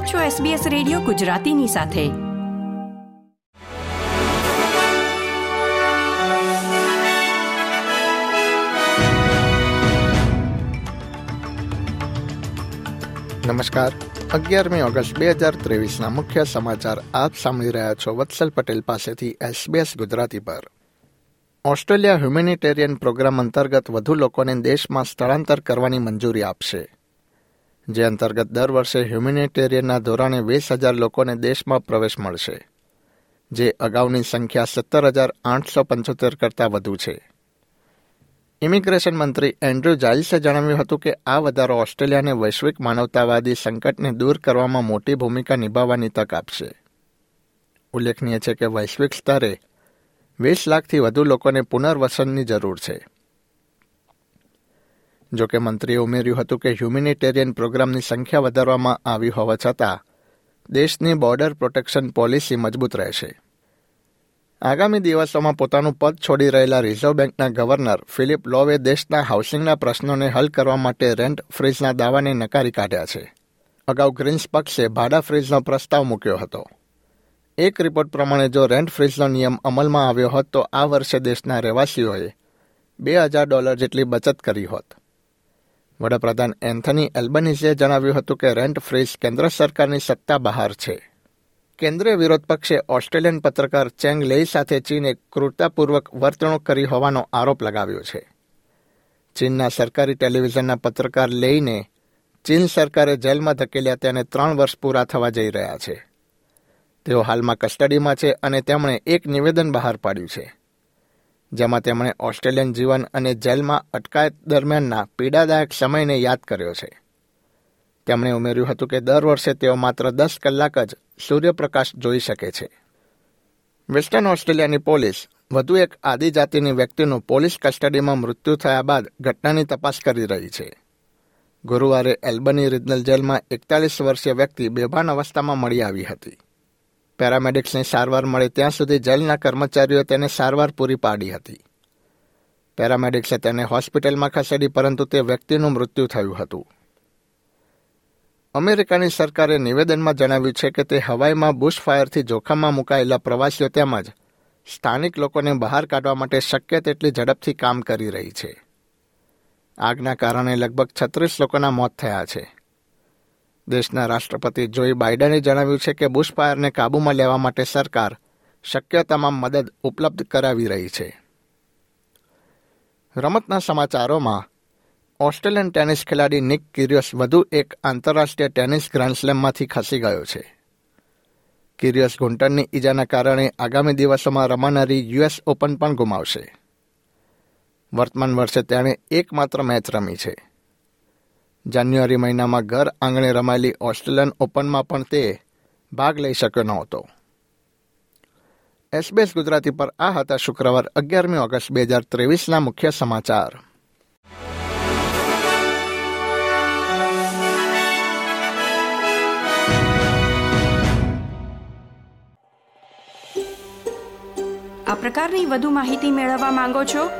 આપ છો SBS radio ગુજરાતીની સાથે. નમસ્કાર. અગિયારમી ઓગસ્ટ બે હજાર ત્રેવીસના મુખ્ય સમાચાર આપ સાંભળી રહ્યા છો વત્સલ પટેલ પાસેથી એસબીએસ ગુજરાતી પર. ઓસ્ટ્રેલિયા હ્યુમેનિટેરિયન પ્રોગ્રામ અંતર્ગત વધુ લોકોને દેશમાં સ્થળાંતર કરવાની મંજૂરી આપશે. જે અંતર્ગત દર વર્ષે હ્યુમિનિટેરિયનના ધોરણે વીસ હજાર લોકોને દેશમાં પ્રવેશ મળશે, જે અગાઉની સંખ્યા સત્તર હજાર આઠસો પંચોતેર કરતાં વધુ છે. ઇમિગ્રેશન મંત્રી એન્ડ્રુ જાઇલ્સે જણાવ્યું હતું કે આ વધારો ઓસ્ટ્રેલિયાને વૈશ્વિક માનવતાવાદી સંકટને દૂર કરવામાં મોટી ભૂમિકા નિભાવવાની તક આપશે. ઉલ્લેખનીય છે કે વૈશ્વિક સ્તરે વીસ લાખથી વધુ લોકોને પુનર્વસનની જરૂર છે. જોકે મંત્રીએ ઉમેર્યું હતું કે હ્યુમિનિટેરિયન પ્રોગ્રામની સંખ્યા વધારવામાં આવી હોવા છતાં, દેશની બોર્ડર પ્રોટેક્શન પોલિસી મજબૂત રહેશે. આગામી દિવસોમાં પોતાનું પદ છોડી રહેલા રિઝર્વ બેંકના ગવર્નર ફિલિપ લોવે દેશના હાઉસિંગના પ્રશ્નોને હલ કરવા માટે રેન્ટ ફ્રીઝના દાવાને નકારી કાઢ્યા છે. અગાઉ ગ્રીન્સ પક્ષે ભાડા ફ્રીઝનો પ્રસ્તાવ મૂક્યો હતો. એક રિપોર્ટ પ્રમાણે જો રેન્ટ ફ્રીઝનો નિયમ અમલમાં આવ્યો હોત તો આ વર્ષે દેશના રહેવાસીઓએ બે હજાર ડોલર જેટલી બચત કરી હોત. વડાપ્રધાન એન્થની એલ્બનીઝે જણાવ્યું હતું કે રેન્ટ ફ્રીઝ કેન્દ્ર સરકારની સત્તા બહાર છે. કેન્દ્રીય વિરોધ પક્ષે ઓસ્ટ્રેલિયન પત્રકાર ચેંગ લેઈ સાથે ચીને ક્રૂરતાપૂર્વક વર્તણૂક કરી હોવાનો આરોપ લગાવ્યો છે. ચીનના સરકારી ટેલિવિઝનના પત્રકાર લેઈને ચીન સરકારે જેલમાં ધકેલ્યા તેને ત્રણ વર્ષ પૂરા થવા જઈ રહ્યા છે. તેઓ હાલમાં કસ્ટડીમાં છે અને તેમણે એક નિવેદન બહાર પાડ્યું છે. જેમાં તેમણે ઓસ્ટ્રેલિયન જીવન અને જેલમાં અટકાયત દરમિયાનના પીડાદાયક સમયને યાદ કર્યો છે. તેમણે ઉમેર્યું હતું કે દર વર્ષે તેઓ માત્ર દસ કલાક જ સૂર્યપ્રકાશ જોઈ શકે છે. વેસ્ટર્ન ઓસ્ટ્રેલિયાની પોલીસ વધુ એક આદિજાતિની વ્યક્તિનું પોલીસ કસ્ટડીમાં મૃત્યુ થયા બાદ ઘટનાની તપાસ કરી રહી છે. ગુરુવારે એલ્બની રિજનલ જેલમાં એકતાલીસ વર્ષીય વ્યક્તિ બેભાન અવસ્થામાં મળી આવી હતી. પેરામેડિક્સની સારવાર મળે ત્યાં સુધી જેલના કર્મચારીઓ તેને સારવાર પૂરી પાડી હતી. પેરામેડિક્સે તેને હોસ્પિટલમાં ખસેડી, પરંતુ તે વ્યક્તિનું મૃત્યુ થયું હતું. અમેરિકાની સરકારે નિવેદનમાં જણાવ્યું છે કે તે હવાઈમાં બુશફાયરથી જોખમમાં મુકાયેલા પ્રવાસીઓ તેમજ સ્થાનિક લોકોને બહાર કાઢવા માટે શક્ય તેટલી ઝડપથી કામ કરી રહી છે. આગના કારણે લગભગ છત્રીસ લોકોના મોત થયા છે. દેશના રાષ્ટ્રપતિ જોઈ બાઇડને જણાવ્યું છે કે બુશફાયરને કાબૂમાં લેવા માટે સરકાર શક્ય તમામ મદદ ઉપલબ્ધ કરાવી રહી છે. રમતના સમાચારોમાં, ઓસ્ટ્રેલિયન ટેનિસ ખેલાડી નિક કિરિયસ વધુ એક આંતરરાષ્ટ્રીય ટેનિસ ગ્રાન્ડસ્લેમમાંથી ખસી ગયો છે. કિરિયસ ઘૂંટણની ઈજાના કારણે આગામી દિવસોમાં રમાનારી યુએસ ઓપન પણ ગુમાવશે. વર્તમાન વર્ષે તેણે એકમાત્ર મેચ રમી છે. જાન્યુઆરી મહિનામાં ઘર આંગણે રમાયેલી ઓસ્ટ્રેલિયન ઓપનમાં પણ તે ભાગ લઈ શક્યો નહોતો. એસબીએસ ગુજરાતી પર આ હતા શુક્રવાર અગિયારમી ઓગસ્ટ બે હજાર ત્રેવીસના મુખ્ય સમાચાર. આ પ્રકારની વધુ માહિતી મેળવવા માંગો છો?